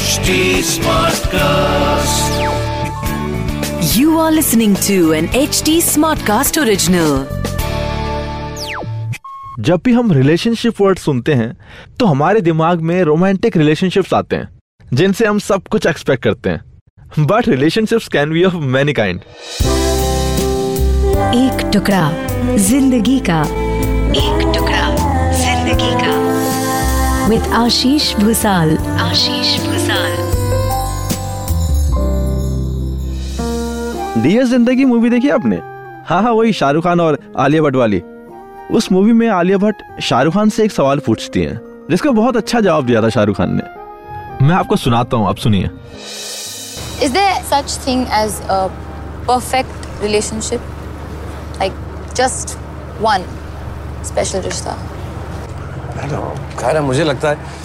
HD Smartcast. You are listening to an HD Smartcast original. जब भी हम relationship word सुनते हैं तो हमारे दिमाग में रोमांटिक रिलेशनशिप्स आते हैं जिनसे हम सब कुछ एक्सपेक्ट करते हैं। But relationships can be of many kind एक टुकड़ा ज़िंदगी का। एक टुकड़ा ज़िंदगी का। With Ashish Bhusal Ashish dear Zindagi movie देखी आपने हाँ हाँ वही शाहरुख खान और आलिया भट्ट वाली उस मूवी में आलिया भट्ट शाहरुख खान से एक सवाल पूछती हैं जिसका बहुत अच्छा जवाब दिया था शाहरुख खान ने मैं आपको सुनाता हूँ आप सुनिए Is there such thing as a perfect relationship? Like just one special rishta? I don't know. kind मुझे लगता है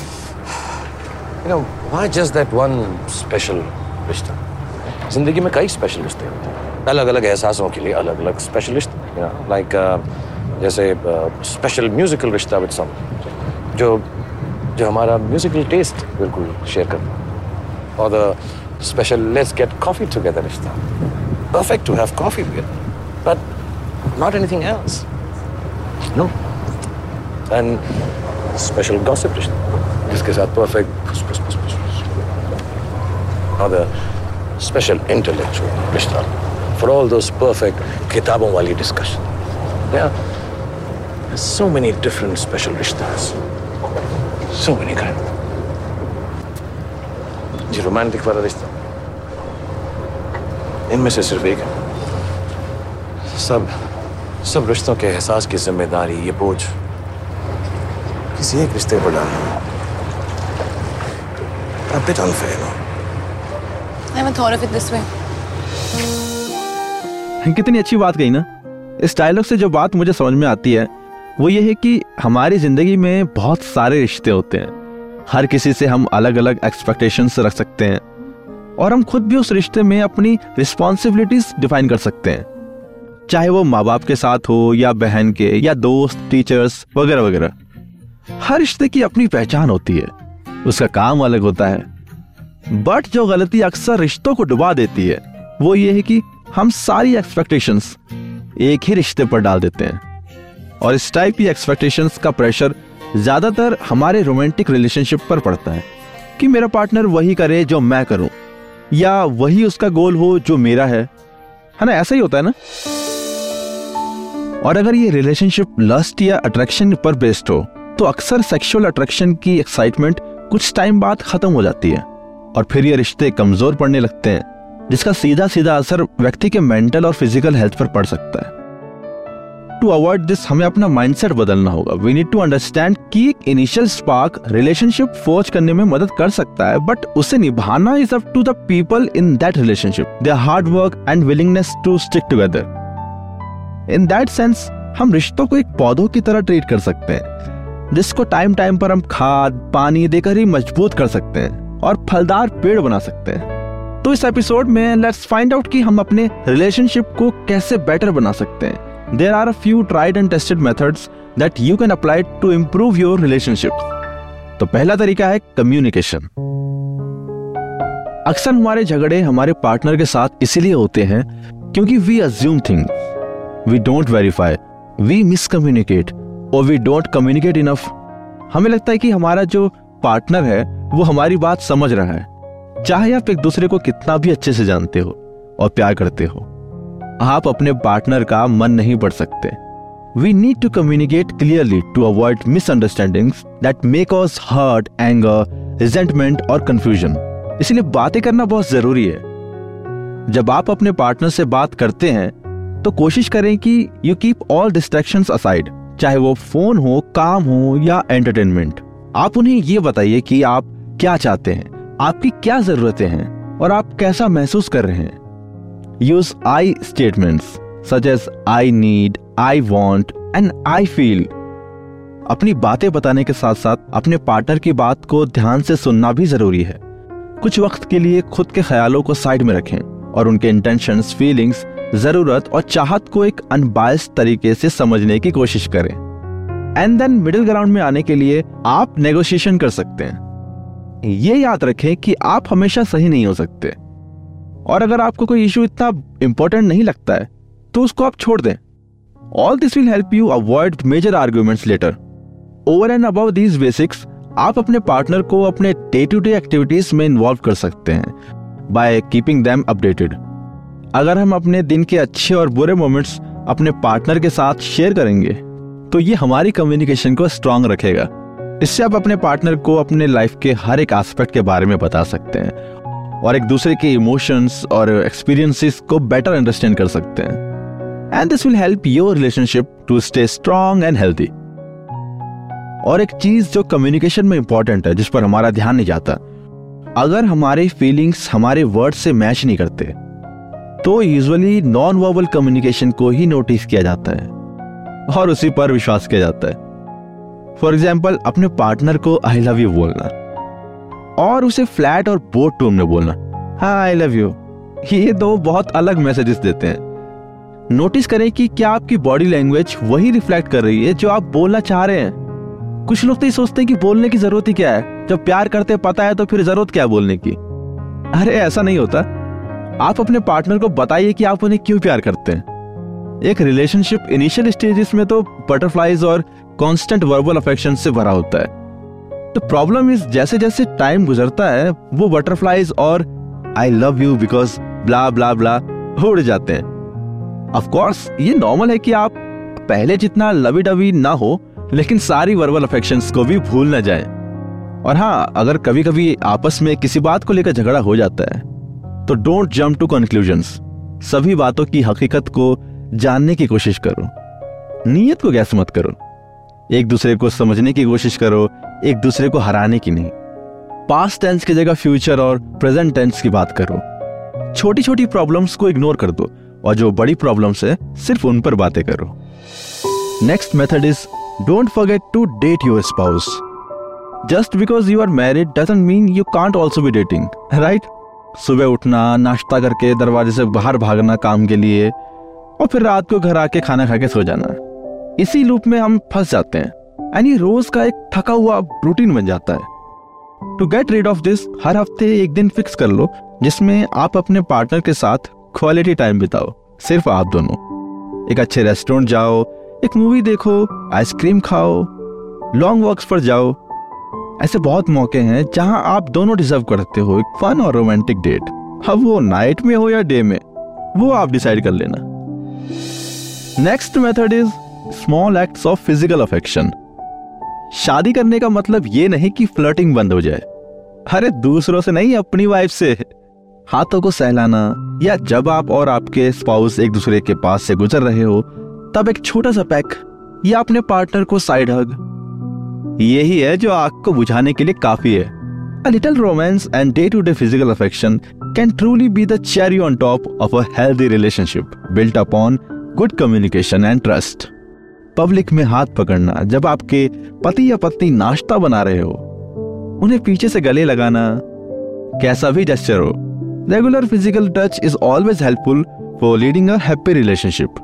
you know why just that one special रिश्ता ज़िंदगी में कई स्पेशल रिश्ते होते हैं अलग अलग एहसासों के लिए अलग अलग स्पेशलिस्ट लाइक जैसे स्पेशल म्यूजिकल रिश्ता विद सम जो जो हमारा म्यूजिकल टेस्ट बिल्कुल शेयर करता और the special let's get coffee together रिश्ता। Perfect to have coffee with but not anything else no and special gossip रिश्ता, जिसके साथ परफेक्ट और स्पेशल इंटेलेक्चुअल रिश्ता फॉर ऑल दोस परफेक्ट किताबों वाली discussion yeah? There's so many different special rishtas. So many kind. जी romantic वाला रिश्ता इनमें से सिर्फ़ एक सब सब रिश्तों के एहसास की ज़िम्मेदारी ये बोझ किसी एक रिश्ते पर डालना a bit unfair, no? Way. कितनी अच्छी बात कही ना। इस डायलॉग से जो बात मुझे समझ में आती है, वो ये है कि हमारी ज़िंदगी में बहुत सारे रिश्ते होते हैं। हर किसी से हम अलग अलग एक्सपेक्टेशंस रख सकते हैं, और हम खुद भी उस रिश्ते में अपनी रिस्पॉन्सिबिलिटीज डिफाइन कर सकते हैं। चाहे वो माँ बाप के साथ हो, या बहन के, या दोस्त टीचर्स वगैरह वगैरह हर रिश्ते की अपनी पहचान होती है। उसका काम अलग होता है। बट जो गलती अक्सर रिश्तों को डुबा देती है, वो ये है कि हम सारी एक्सपेक्टेशंस एक ही रिश्ते पर डाल देते हैं। और इस टाइप की एक्सपेक्टेशंस का प्रेशर ज़्यादातर हमारे रोमांटिक रिलेशनशिप पर पड़ता है कि मेरा पार्टनर वही करे जो मैं करूँ, या वही उसका गोल हो जो मेरा है। है ना? ऐसा ही होता है ना? और अगर ये रिलेशनशिप लस्ट या अट्रैक्शन पर बेस्ड हो तो अक्सर सेक्सुअल अट्रैक्शन की एक्साइटमेंट कुछ टाइम बाद खत्म हो जाती है। और फिर ये रिश्ते कमज़ोर पड़ने लगते हैं, जिसका सीधा सीधा असर व्यक्ति के मेंटल और फ़िज़िकल हेल्थ पर पड़ सकता है। टू अवॉइड दिस हमें अपना माइंडसेट बदलना होगा। वी नीड टू अंडरस्टैंड कि एक इनिशियल स्पार्क रिलेशनशिप फोर्ज करने में मदद कर सकता है बट उसे निभाना is up to the people in that relationship there hard work and willingness to stick together in that sense हम रिश्तों को एक पौधों की तरह ट्रीट कर सकते हैं, जिसको टाइम टाइम पर हम खाद, पानी देकर ही मज़बूत कर सकते हैं। और फलदार पेड़ बना सकते हैं। तो इस एपिसोड में लेट्स फाइंड आउट कि हम अपने रिलेशनशिप को कैसे बेटर बना सकते हैं। There are a few tried and tested methods that you can apply to improve your relationship तो पहला तरीका है कम्युनिकेशन अक्सर हमारे झगड़े हमारे पार्टनर के साथ इसीलिए होते हैं क्योंकि we assume things we don't verify we miscommunicate और वी डोंट कम्युनिकेट इनफ हमें लगता है कि हमारा जो पार्टनर है वो हमारी बात समझ रहा है। चाहे आप एक दूसरे को कितना भी अच्छे से जानते हो और प्यार करते हो, आप अपने पार्टनर का मन नहीं बढ़ सकते। We need to communicate clearly to avoid misunderstandings that make us hurt anger resentment और कंफ्यूजन इसलिए बातें करना बहुत ज़रूरी है। जब आप अपने पार्टनर से बात करते हैं तो कोशिश करें कि you keep all distractions aside चाहे वो फ़ोन हो, काम हो या एंटरटेनमेंट आप उन्हें ये बताइए कि आप क्या चाहते हैं? आपकी क्या जरूरतें हैं? और आप कैसा महसूस कर रहे हैं? Use I statements such as I need I want and I feel अपनी बातें बताने के साथ साथ अपने पार्टनर की बात को ध्यान से सुनना भी ज़रूरी है। कुछ वक्त के लिए खुद के ख्यालों को साइड में रखें और उनके इंटेंशन फीलिंग्स ज़रूरत और चाहत को एक अनबायस्ड तरीके से समझने की कोशिश करें। एंड देन मिडिल ग्राउंड में आने के लिए आप नेगोशिएशन कर सकते हैं। ये याद रखें कि आप हमेशा सही नहीं हो सकते। और अगर आपको कोई इशू इतना इंपॉर्टेंट नहीं लगता है तो उसको आप छोड़ दें। All this will help you avoid major arguments later over and about these basics आप अपने पार्टनर को अपने डे टू डे एक्टिविटीज़ में इन्वॉल्व कर सकते हैं बाय कीपिंग दैम अपडेटेड अगर हम अपने दिन के अच्छे और बुरे मोमेंट्स अपने पार्टनर के साथ शेयर करेंगे तो ये हमारी कम्युनिकेशन को स्ट्रांग रखेगा। इससे आप अपने पार्टनर को अपने लाइफ के हर एक एस्पेक्ट के बारे में बता सकते हैं और एक दूसरे के इमोशंस और एक्सपीरियंसेस को बेटर अंडरस्टैंड कर सकते हैं। And this will help your relationship to stay strong and healthy और एक चीज़ जो कम्युनिकेशन में इंपॉर्टेंट है, जिस पर हमारा ध्यान नहीं जाता, अगर हमारे फीलिंग्स हमारे वर्ड से मैच नहीं करते तो यूजुअली नॉन वर्बल कम्युनिकेशन को ही नोटिस किया जाता है और उसी पर विश्वास किया जाता है। फॉर एग्ज़ाम्पल अपने पार्टनर को आई लव यू बोलना। और उसे फ्लैट और बोट टोन में बोलना। हाँ आई लव यू ये दो बहुत अलग मैसेजेस देते हैं। नोटिस करें कि क्या आपकी बॉडी लैंग्वेज वही रिफ्लेक्ट कर रही है जो आप बोलना चाह रहे हैं। कुछ लोग तो ये सोचते हैं कि बोलने की ज़रूरत ही क्या है। जब प्यार करते पता है तो फिर ज़रूरत क्या है बोलने की? अरे, ऐसा नहीं होता। आप अपने पार्टनर को बताइए कि आप उन्हें क्यों प्यार करते हैं। एक रिलेशनशिप इनिशियल स्टेजेस में तो बटरफ्लाईज और कांस्टेंट वर्बल अफेक्शन से भरा होता है। तो प्रॉब्लम इज़ जैसे जैसे टाइम गुजरता है, वो बटरफ्लाईज और I love you because blah blah blah उड़ जाते हैं। ऑफ़ कोर्स ये नॉर्मल है कि आप पहले जितना लवी डवी ना हो, लेकिन सारी वर्बल अफेक्शन को भी भूल ना जाए। और हाँ अगर कभी कभी आपस में किसी बात को लेकर झगड़ा हो जाता है तो डोंट जम्प टू कंक्लूजन सभी बातों की हकीकत को जानने की कोशिश करो। नीयत को गैस मत करो। एक दूसरे को समझने की कोशिश करो एक दूसरे को हराने की नहीं। पास्ट टेंस की जगह फ्यूचर और प्रेजेंट टेंस की बात करो। छोटी छोटी प्रॉब्लम्स को इग्नोर कर दो और जो बड़ी प्रॉब्लम्स है सिर्फ़ उन पर बातें करो। Next method is don't forget to date your spouse just because you are married doesn't mean you can't also be dating, right? सुबह उठना नाश्ता करके दरवाजे से बाहर भागना काम के लिए और फिर रात को घर आके खाना खा के सो जाना। इसी लूप में हम फंस जाते हैं। एंड ये रोज का एक थका हुआ रूटीन बन जाता है। To get rid of this हर हफ़्ते एक दिन फिक्स कर लो, जिसमें आप अपने पार्टनर के साथ क्वालिटी टाइम बिताओ। सिर्फ़ आप दोनों। एक अच्छे रेस्टोरेंट जाओ, एक मूवी देखो आइसक्रीम खाओ लॉन्ग वॉक्स पर जाओ। ऐसे बहुत मौके हैं जहाँ आप दोनों डिजर्व करते हो एक फन और रोमांटिक डेट अब वो नाइट में हो या डे में, वो आप डिसाइड कर लेना। Next method is small acts of physical affection शादी करने का मतलब ये नहीं कि फ्लर्टिंग बंद हो जाए। अरे दूसरों से नहीं, अपनी वाइफ से। हाथों को सहलाना, या जब आप और आपके स्पाउस एक दूसरे के पास से गुजर रहे हो, तब एक छोटा सा पैक या अपने पार्टनर को साइड हग यही है जो आग को बुझाने के लिए काफ़ी है। A little romance and day-to-day physical affection can truly be the cherry on top of a healthy relationship built upon good communication and trust. Public में हाथ पकड़ना, जब आपके पति या पत्नी नाश्ता बना रहे हो, उन्हें पीछे से गले लगाना, कैसा भी जेस्चर हो regular physical touch is always helpful for leading a happy relationship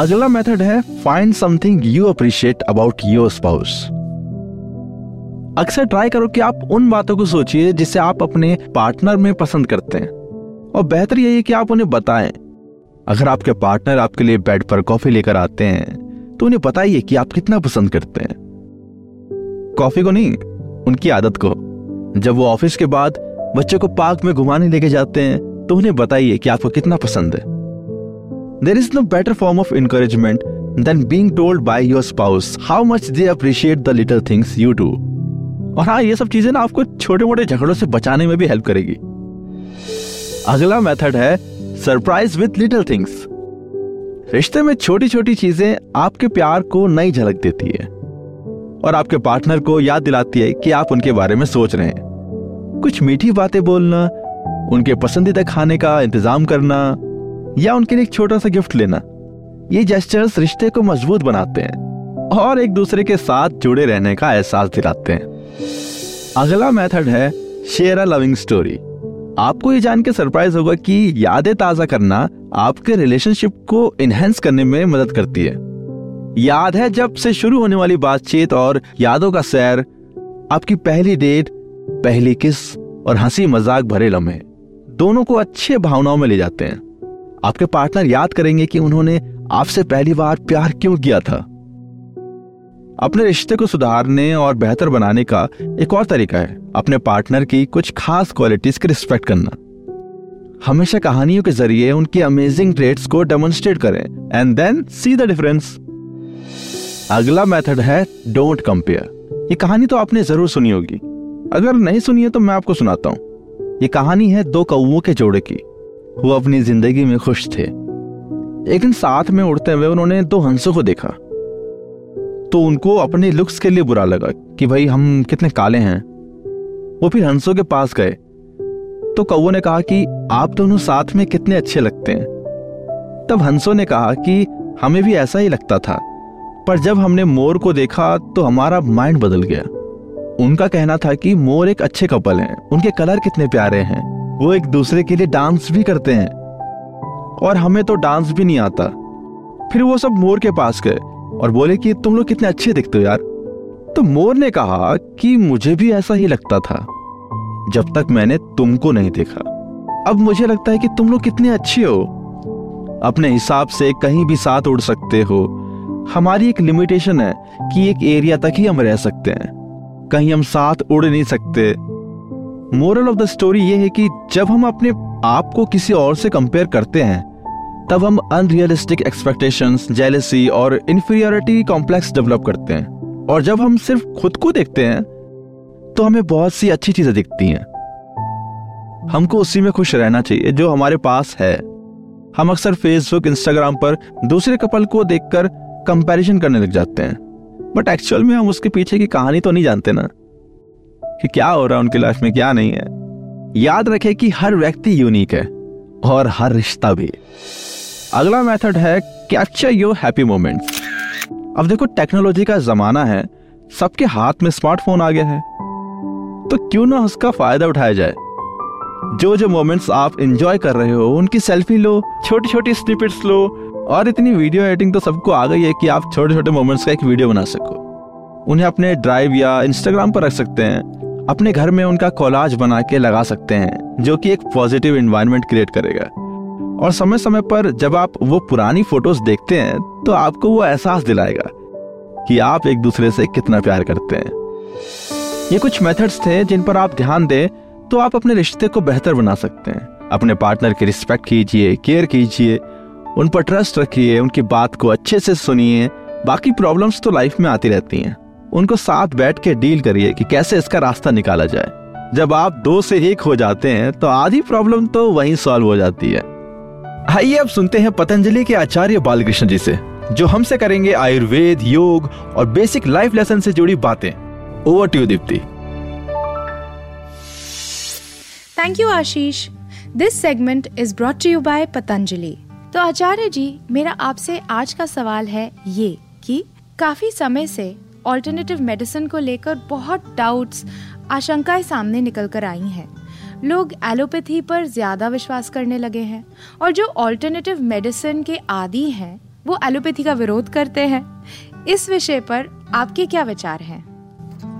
अगला मेथड है find something you appreciate about your spouse अक्सर ट्राई करो कि आप उन बातों को सोचिए जिसे आप अपने पार्टनर में पसंद करते हैं। और बेहतर यही है कि आप उन्हें बताएँ। अगर आपके पार्टनर आपके लिए बेड पर कॉफ़ी लेकर आते हैं तो उन्हें बताइए कि आप कितना पसंद करते हैं। कॉफ़ी को नहीं, उनकी आदत को। जब वो ऑफ़िस के बाद बच्चों को पार्क में घुमाने लेके जाते हैं तो उन्हें बताइए कि आपको कितना पसंद है। There is no better form of encouragement than being told by your spouse how much they appreciate the little things you do. और हाँ ये सब चीज़ें ना आपको छोटे मोटे झगड़ों से बचाने में भी हेल्प करेगी। अगला मेथड है सरप्राइज़ विथ लिटिल थिंग्स रिश्ते में छोटी छोटी चीज़ें आपके प्यार को नई झलक देती है और आपके पार्टनर को याद दिलाती है कि आप उनके बारे में सोच रहे हैं। कुछ मीठी बातें बोलना, उनके पसंदीदा खाने का इंतज़ाम करना, या उनके लिए एक छोटा सा गिफ्ट लेना, ये जेस्टर्स रिश्ते को मज़बूत बनाते हैं और एक दूसरे के साथ जुड़े रहने का एहसास दिलाते हैं। अगला मेथड है शेयर अ लविंग स्टोरी। आपको ये जान के सरप्राइज़ होगा कि यादें ताज़ा करना आपके रिलेशनशिप को इनहेंस करने में मदद करती है। याद है जब से शुरू होने वाली बातचीत और यादों का सैर, आपकी पहली डेट, पहली किस और हँसी मज़ाक भरे लम्हे, दोनों को अच्छे भावनाओं में ले जाते हैं। आपके पार्टनर याद करेंगे कि उन्होंने आपसे पहली बार प्यार क्यों किया था। अपने रिश्ते को सुधारने और बेहतर बनाने का एक और तरीका है, अपने पार्टनर की कुछ खास क्वालिटीज की रिस्पेक्ट करना। हमेशा कहानियों के ज़रिए उनकी अमेजिंग ट्रेड्स को डेमोन्स्ट्रेट करें and then see the difference अगला मेथड है डोंट कंपेयर ये कहानी तो आपने ज़रूर सुनी होगी। अगर नहीं सुनी है तो मैं आपको सुनाता हूँ। ये कहानी है दो कौओं के जोड़े की। वो अपनी ज़िंदगी में खुश थे। एक दिन साथ में उड़ते हुए उन्होंने दो हंसों को देखा। तो उनको अपने लुक्स के लिए बुरा लगा कि भाई हम कितने काले हैं। वो फिर हंसों के पास गए। तो कौओं ने कहा कि आप दोनों साथ में कितने अच्छे लगते हैं। तब हंसों ने कहा कि हमें भी ऐसा ही लगता था। पर जब हमने मोर को देखा तो हमारा माइंड बदल गया। उनका कहना था कि मोर एक अच्छे कपल हैं। उनके कलर कितने प्यारे हैं। वो एक दूसरे के लिए डांस भी करते हैं। और हमें तो डांस भी नहीं आता। फिर वो सब मोर के पास गए। और बोले कि तुम लोग कितने अच्छे दिखते हो यार। तो मोर ने कहा कि मुझे भी ऐसा ही लगता था, जब तक मैंने तुमको नहीं देखा। अब मुझे लगता है कि तुम लोग कितने अच्छे हो। अपने हिसाब से कहीं भी साथ उड़ सकते हो। हमारी एक लिमिटेशन है कि एक एरिया तक ही हम रह सकते हैं। कहीं हम साथ उड़ नहीं सकते। मोरल ऑफ़ द स्टोरी ये है कि जब हम अपने आप को किसी और से कंपेयर करते हैं तब हम अनरियलिस्टिक एक्सपेक्टेशंस जेलेसी और इंफीरियोरिटी कॉम्प्लेक्स डेवलप करते हैं। और जब हम सिर्फ़ खुद को देखते हैं तो हमें बहुत सी अच्छी चीज़ें दिखती हैं। हमको उसी में खुश रहना चाहिए जो हमारे पास है। हम अक्सर फेसबुक इंस्टाग्राम पर दूसरे कपल को देखकर कंपैरिजन करने लग जाते हैं। बट एक्चुअल में हम उसके पीछे की कहानी तो नहीं जानते ना, कि क्या हो रहा है उनकी लाइफ में, क्या नहीं है। याद रखें कि हर व्यक्ति यूनिक है और हर रिश्ता भी। अगला मेथड है कैप्चर योर हैप्पी मोमेंट्स अब देखो, टेक्नोलॉजी का जमाना है, सबके हाथ में स्मार्टफ़ोन आ गया है। तो क्यों ना उसका फ़ायदा उठाया जाए? जो जो मोमेंट्स आप एंजॉय कर रहे हो, उनकी सेल्फी लो छोटी छोटी स्निपेट्स लो, और इतनी वीडियो एडिटिंग तो सबको आ गई है कि आप छोटे छोटे मोमेंट्स का एक वीडियो बना सको। उन्हें अपने ड्राइव या इंस्टाग्राम पर रख सकते हैं। अपने घर में उनका कोलाज बना के लगा सकते हैं, जो कि एक पॉजिटिव इन्वायरमेंट क्रिएट करेगा। और समय समय पर जब आप वो पुरानी फ़ोटोज़ देखते हैं तो आपको वो एहसास दिलाएगा कि आप एक दूसरे से कितना प्यार करते हैं। ये कुछ मेथड्स थे जिन पर आप ध्यान दें तो आप अपने रिश्ते को बेहतर बना सकते हैं। अपने पार्टनर की रिस्पेक्ट कीजिए केयर कीजिए, उन पर ट्रस्ट रखिए, उनकी बात को अच्छे से सुनिए। बाकी प्रॉब्लम्स तो लाइफ में आती रहती हैं। उनको साथ बैठ के डील करिए कि कैसे इसका रास्ता निकाला जाए। जब आप दो से एक हो जाते हैं तो आधी प्रॉब्लम तो वहीं सॉल्व हो जाती है। आइए अब सुनते हैं पतंजलि के आचार्य बालकृष्ण जी से, जो हमसे करेंगे आयुर्वेद, योग और बेसिक लाइफ लेसन से जुड़ी बातें। Over to Deepti thank you Ashish this segment is brought to you by Patanjali तो आचार्य जी, मेरा आपसे आज का सवाल है ये कि काफ़ी समय से ऑल्टरनेटिव मेडिसिन को लेकर बहुत डाउट्स आशंकाएँ सामने निकल कर आई हैं। लोग एलोपैथी पर ज़्यादा विश्वास करने लगे हैं और जो ऑल्टरनेटिव मेडिसिन के आदि हैं, वो एलोपैथी का विरोध करते हैं। इस विषय पर आपके क्या विचार हैं?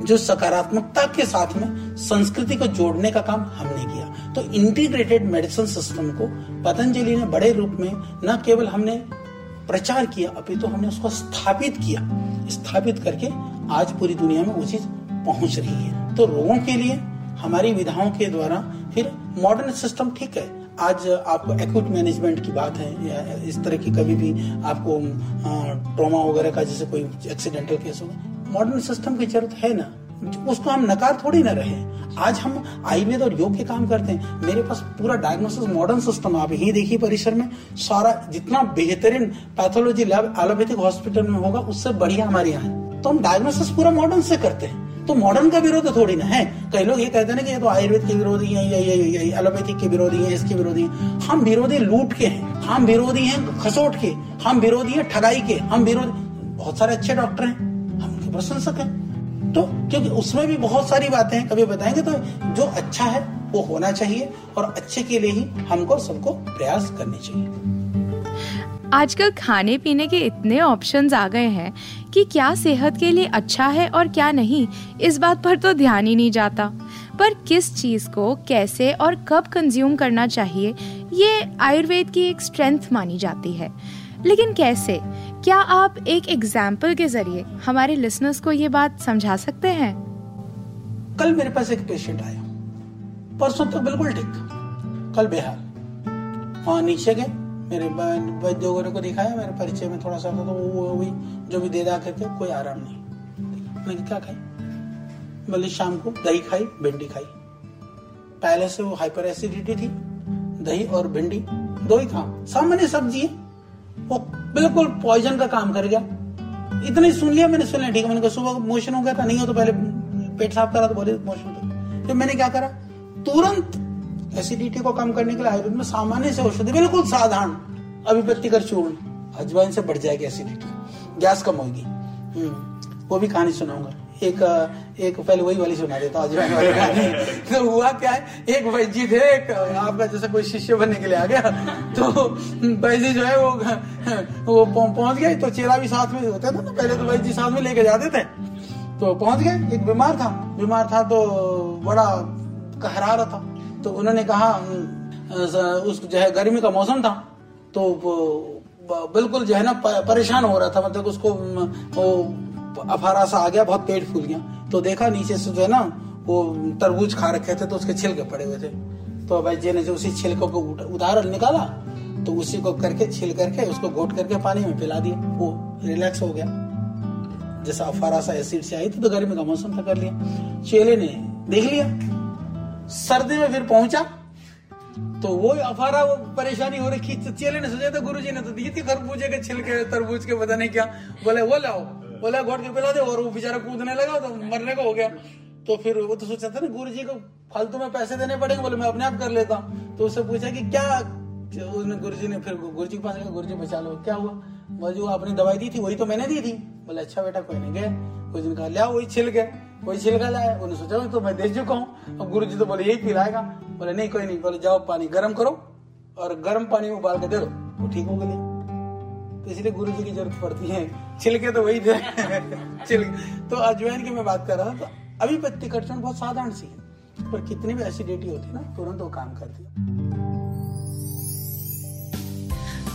जो सकारात्मकता के साथ में संस्कृति को जोड़ने का काम हमने किया तो इंटीग्रेटेड मेडिसिन सिस्टम को पतंजलि ने बड़े रूप में न केवल हमने प्रचार किया, अभी तो हमने उसको स्थापित किया, स्थापित करके आज पूरी दुनिया में वो चीज़ पहुँच रही है। तो रोगों के लिए हमारी विधाओं के द्वारा फिर मॉडर्न सिस्टम ठीक है। आज आपको एक्यूट मैनेजमेंट की बात है, या इस तरह की कभी भी आपको ट्रॉमा वगैरह का जैसे कोई एक्सीडेंटल केस हो मॉडर्न सिस्टम की ज़रूरत है ना? उसको हम नकार थोड़ी ना रहे। आज हम आयुर्वेद और योग के काम करते हैं। मेरे पास पूरा डायग्नोसिस मॉडर्न सिस्टम आप ही देखिए परिसर में, सारा जितना बेहतरीन पैथोलॉजी लैब एलोपैथिक हॉस्पिटल में होगा, उससे बढ़िया हमारे यहाँ तो हम डायग्नोसिस पूरा मॉडर्न से करते हैं। तो मॉडर्न का विरोध थोड़ी ना है। कई लोग ये कहते हैं कि ये तो आयुर्वेद के विरोधी है, या या एलोपैथिक के विरोधी है, इसके विरोधी है। हम विरोधी लूट के हैं, हम विरोधी हैं खसोट के, हम विरोधी हैं ठगाई के, हम विरोधी, बहुत सारे अच्छे डॉक्टर हैं, हम उनके प्रशंसक हैं। तो क्योंकि उसमें भी बहुत सारी बातें हैं, कभी बताएँगे तो जो अच्छा है वो होना चाहिए और अच्छे के लिए ही हमको सबको प्रयास करने चाहिए। आजकल खाने पीने के इतने ऑप्शंस आ गए हैं कि क्या सेहत के लिए अच्छा है और क्या नहीं, इस बात पर तो ध्यान ही नहीं जाता। पर किस चीज़ को, कैसे और कब कंज्यूम करना चाहिए, ये आयुर्वेद की एक स्ट्रेंथ मानी जाती है। लेकिन कैसे? क्या आप एक एग्ज़ाम्पल के ज़रिए हमारे लिसनर्स को ये बात समझा सकते हैं? कल मेरे पास एक पेशेंट आया। परसों तो बिल्कुल ठीक। कल बेहाल। वहाँ नीचे गए। मेरे वैद्य वगैरह को दिखाया मेरे परिचय में थोड़ा सा था तो वो वही जो भी दे दा करके कोई आराम नहीं। मैंने क्या खाई? बोले, शाम को दही खाई, भिंडी खाई। पहले से वो हाइपर एसिडिटी थी, दही और भिंडी, दो ही खा सामान्य सब्ज़ी है, वो बिल्कुल पॉइजन का काम कर गया। इतना ही सुन लिया मैंने, सुन लिया, ठीक है, मैंने सुबह मोशन हो गया था, नहीं हो तो पहले पेट साफ़ करा तो बोले, मोशन तो मैंने क्या करा? तुरंत एसिडिटी को कम करने के लिए आयुर्वेद में सामान्य से औषधि बिल्कुल साधारण अभिपत्ति कर चूर्ण। अजवाइन से बढ़ जाएगी एसिडिटी गैस कम होगी। हम्म, वो भी कहानी सुनाऊँगा। एक एक पहले वही वाली सुना देता अजवाइन वाली कहानी। तो हुआ क्या है एक वैद्य थे एक आपका जैसे कोई शिष्य बनने के लिए आ गया तो वैद्य जो है वो वो पहुँच गए तो चेला भी साथ में होता था ना पहले तो वैद्य साथ में लेके जाते थे तो पहुँच गए एक बीमार था बीमार था तो बड़ा कहरा रहा था। तो उन्होंने कहा उस जो है, गर्मी का मौसम था तो बिल्कुल जो है ना परेशान हो रहा था मतलब उसको वो, अफारा सा आ गया, बहुत पेट फूल गया। तो देखा, नीचे से जो है ना, वो तरबूज खा रखे थे तो उसके छिलके पड़े हुए थे। तो भाई जी ने जो उसी छिलकों को उतार, निकाला तो उसी को करके, छिल करके, उसको घोट करके पानी में पिला दिया। वो रिलैक्स हो गया। जैसा अफारा सा एसिड से आई थी तो गर्मी का मौसम था, कर लिया। चेले ने देख लिया। सर्दी में फिर पहुँचा तो वो अफारा, वो परेशानी हो रही तो चेले ने सोचा था गुरु जी ने तो दी थी खरबूजे के छिलके, तरबूज के, पता नहीं क्या। बोले, वो लाओ। बोले घोट के पिला दे। और वो बेचारा कूदने लगा तो मरने को हो गया। तो फिर वो तो सोचा था ना गुरु जी को फालतू में पैसे देने पड़ेंगे, बोले, मैं अपने आप कर लेता। हूँ तो उससे पूछा कि क्या, उसने गुरु जी ने फिर गुरु जी के पास गुरु जी बचा लो। क्या हुआ? बोले, जो आपने दवाई दी थी, वही तो मैंने दी थी। बोले अच्छा बेटा, कोई नहीं गए कुछ दिन कहा लिया वही छिल गए वही छिलका लाया, उन्होंने सोचा तो मैं दे चुका हूँ। अब गुरु जी तो बोले, यही पिलाएगा। बोले, नहीं, कोई नहीं। बोले, जाओ पानी गर्म करो और गर्म पानी उबाल के दे दो, वो ठीक हो गया तो इसलिए गुरु जी की ज़रूरत पड़ती है। छिलके तो वही दे छिलके। तो अजवैन की मैं बात कर रहा था तो अभी पत्ती कटचन बहुत साधारण सी है, पर कितनी भी एसिडिटी होती है ना, तुरंत वो काम करती है।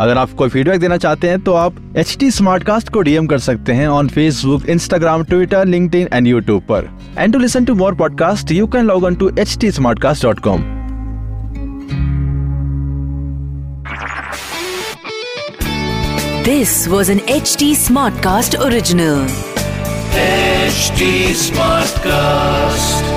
अगर आप कोई फीडबैक देना चाहते हैं तो आप एच टी को डीएम कर सकते हैं on Facebook Instagram Twitter link and YouTube पर। And to listen to more podcast you can log on to H T smart cast dot com this was an H T smart cast original H smart cast